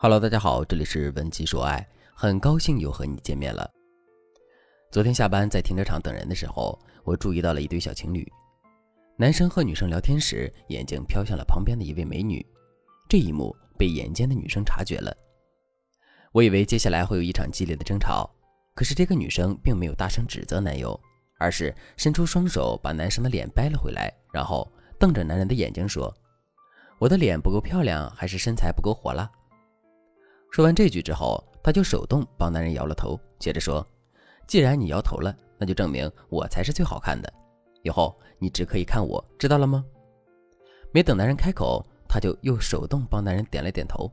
Hello，大家好，这里是文姬说爱，很高兴又和你见面了。昨天下班在停车场等人的时候，我注意到了一对小情侣，男生和女生聊天时，眼睛飘向了旁边的一位美女，这一幕被眼尖的女生察觉了。我以为接下来会有一场激烈的争吵，可是这个女生并没有大声指责男友，而是伸出双手把男生的脸掰了回来，然后瞪着男人的眼睛说：“我的脸不够漂亮，还是身材不够火辣？”说完这句之后，他就手动帮男人摇了头，接着说：“既然你摇头了，那就证明我才是最好看的。以后你只可以看我，知道了吗？”没等男人开口，他就又手动帮男人点了点头。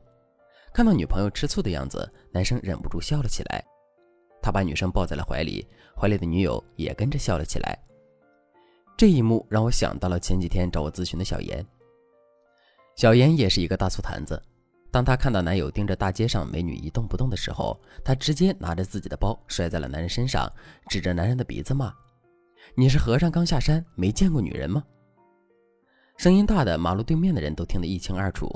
看到女朋友吃醋的样子，男生忍不住笑了起来。他把女生抱在了怀里，怀里的女友也跟着笑了起来。这一幕让我想到了前几天找我咨询的小妍。小妍也是一个大醋坛子。当她看到男友盯着大街上美女一动不动的时候，她直接拿着自己的包摔在了男人身上，指着男人的鼻子骂：“你是和尚刚下山没见过女人吗？”声音大的马路对面的人都听得一清二楚。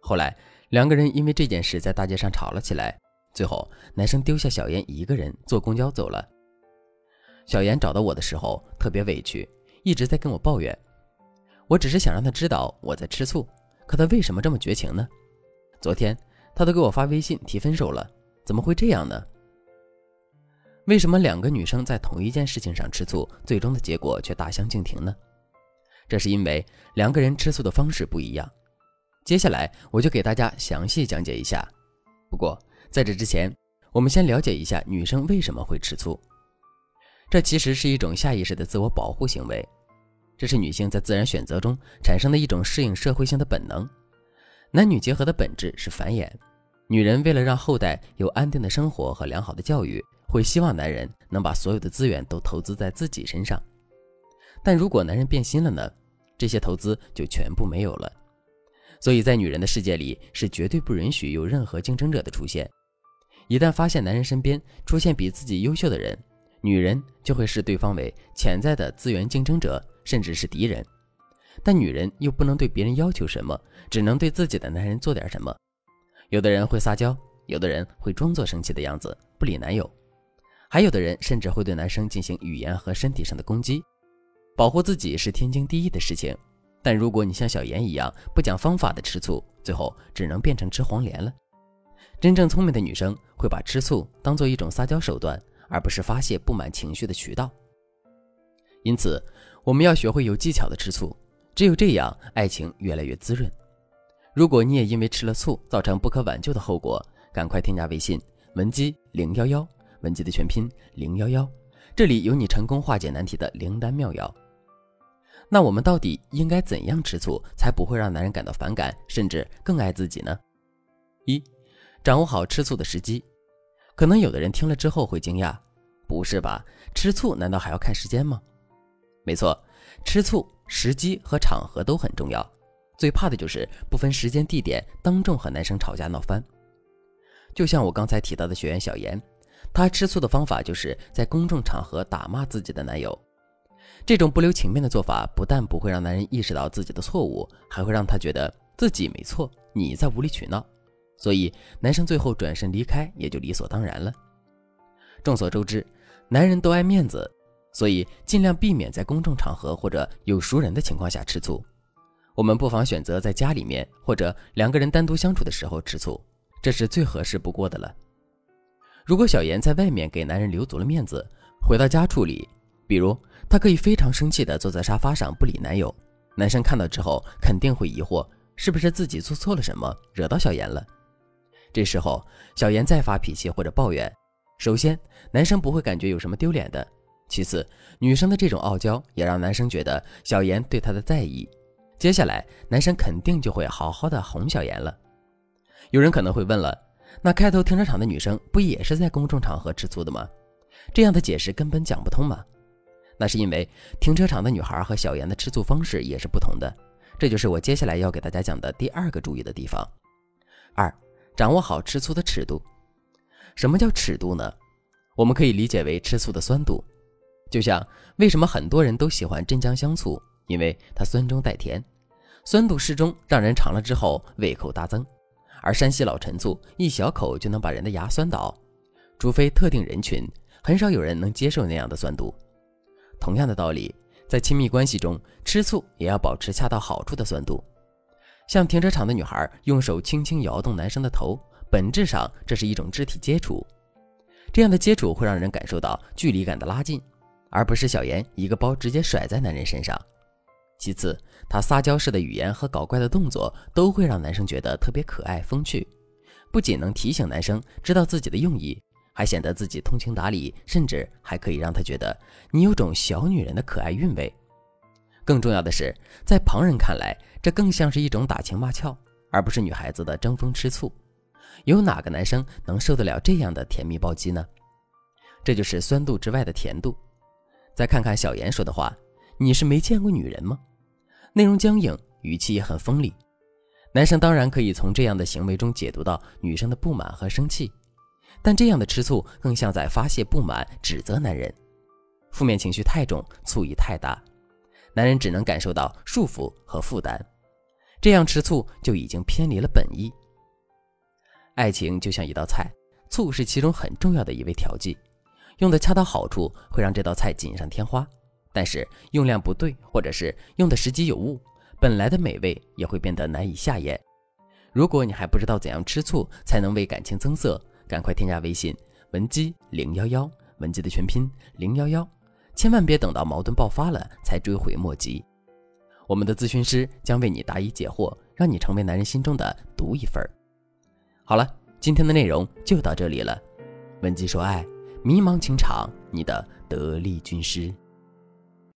后来两个人因为这件事在大街上吵了起来，最后男生丢下小妍一个人坐公交走了。小妍找到我的时候特别委屈，一直在跟我抱怨。我只是想让她知道我在吃醋，可她为什么这么绝情呢？昨天他都给我发微信提分手了，怎么会这样呢？为什么两个女生在同一件事情上吃醋，最终的结果却大相径庭呢？这是因为两个人吃醋的方式不一样。接下来我就给大家详细讲解一下。不过在这之前，我们先了解一下女生为什么会吃醋。这其实是一种下意识的自我保护行为，这是女性在自然选择中产生的一种适应社会性的本能。男女结合的本质是繁衍，女人为了让后代有安定的生活和良好的教育，会希望男人能把所有的资源都投资在自己身上。但如果男人变心了呢？这些投资就全部没有了。所以在女人的世界里，是绝对不允许有任何竞争者的出现。一旦发现男人身边出现比自己优秀的人，女人就会视对方为潜在的资源竞争者，甚至是敌人。但女人又不能对别人要求什么，只能对自己的男人做点什么。有的人会撒娇，有的人会装作生气的样子不理男友，还有的人甚至会对男生进行语言和身体上的攻击。保护自己是天经地义的事情，但如果你像小妍一样不讲方法的吃醋，最后只能变成吃黄连了。真正聪明的女生会把吃醋当做一种撒娇手段，而不是发泄不满情绪的渠道。因此，我们要学会有技巧的吃醋。只有这样，爱情越来越滋润。如果你也因为吃了醋造成不可挽救的后果，赶快添加微信文姬零幺幺，文姬的全拼零幺幺，这里有你成功化解难题的灵丹妙药。那我们到底应该怎样吃醋，才不会让男人感到反感，甚至更爱自己呢？一，掌握好吃醋的时机。可能有的人听了之后会惊讶，不是吧？吃醋难道还要看时间吗？没错，吃醋。时机和场合都很重要，最怕的就是不分时间地点，当众和男生吵架闹翻。就像我刚才提到的学员小妍，她吃醋的方法就是在公众场合打骂自己的男友。这种不留情面的做法，不但不会让男人意识到自己的错误，还会让他觉得自己没错，你在无理取闹。所以男生最后转身离开也就理所当然了。众所周知，男人都爱面子。所以，尽量避免在公众场合或者有熟人的情况下吃醋。我们不妨选择在家里面或者两个人单独相处的时候吃醋，这是最合适不过的了。如果小妍在外面给男人留足了面子，回到家处理，比如她可以非常生气地坐在沙发上不理男友，男生看到之后肯定会疑惑，是不是自己做错了什么，惹到小妍了。这时候，小妍再发脾气或者抱怨，首先男生不会感觉有什么丢脸的。其次，女生的这种傲娇也让男生觉得小妍对他的在意。接下来，男生肯定就会好好的哄小妍了。有人可能会问了，那开头停车场的女生不也是在公众场合吃醋的吗？这样的解释根本讲不通嘛？那是因为停车场的女孩和小妍的吃醋方式也是不同的。这就是我接下来要给大家讲的第二个注意的地方。二，掌握好吃醋的尺度。什么叫尺度呢？我们可以理解为吃醋的酸度。就像为什么很多人都喜欢镇江香醋，因为它酸中带甜，酸度适中，让人尝了之后胃口大增。而山西老陈醋一小口就能把人的牙酸倒，除非特定人群，很少有人能接受那样的酸度。同样的道理，在亲密关系中，吃醋也要保持恰到好处的酸度。像停车场的女孩用手轻轻摇动男生的头，本质上这是一种肢体接触，这样的接触会让人感受到距离感的拉近，而不是小妍一个包直接甩在男人身上。其次，她撒娇式的语言和搞怪的动作都会让男生觉得特别可爱风趣，不仅能提醒男生知道自己的用意，还显得自己通情达理，甚至还可以让他觉得你有种小女人的可爱韵味。更重要的是，在旁人看来，这更像是一种打情骂俏，而不是女孩子的争风吃醋。有哪个男生能受得了这样的甜蜜暴击呢？这就是酸度之外的甜度。再看看小妍说的话：“你是没见过女人吗？”内容僵硬，语气也很锋利。男生当然可以从这样的行为中解读到女生的不满和生气，但这样的吃醋更像在发泄不满、指责男人。负面情绪太重，醋意太大，男人只能感受到束缚和负担。这样吃醋就已经偏离了本意。爱情就像一道菜，醋是其中很重要的一味调剂，用的恰到好处会让这道菜锦上添花。但是用量不对，或者是用的时机有误，本来的美味也会变得难以下咽。如果你还不知道怎样吃醋才能为感情增色，赶快添加微信文姬零幺幺，文姬的全拼零幺幺，千万别等到矛盾爆发了才追悔莫及。我们的咨询师将为你答疑解惑，让你成为男人心中的独一份儿。好了，今天的内容就到这里了。文姬说爱，迷茫情场，你的得力军师。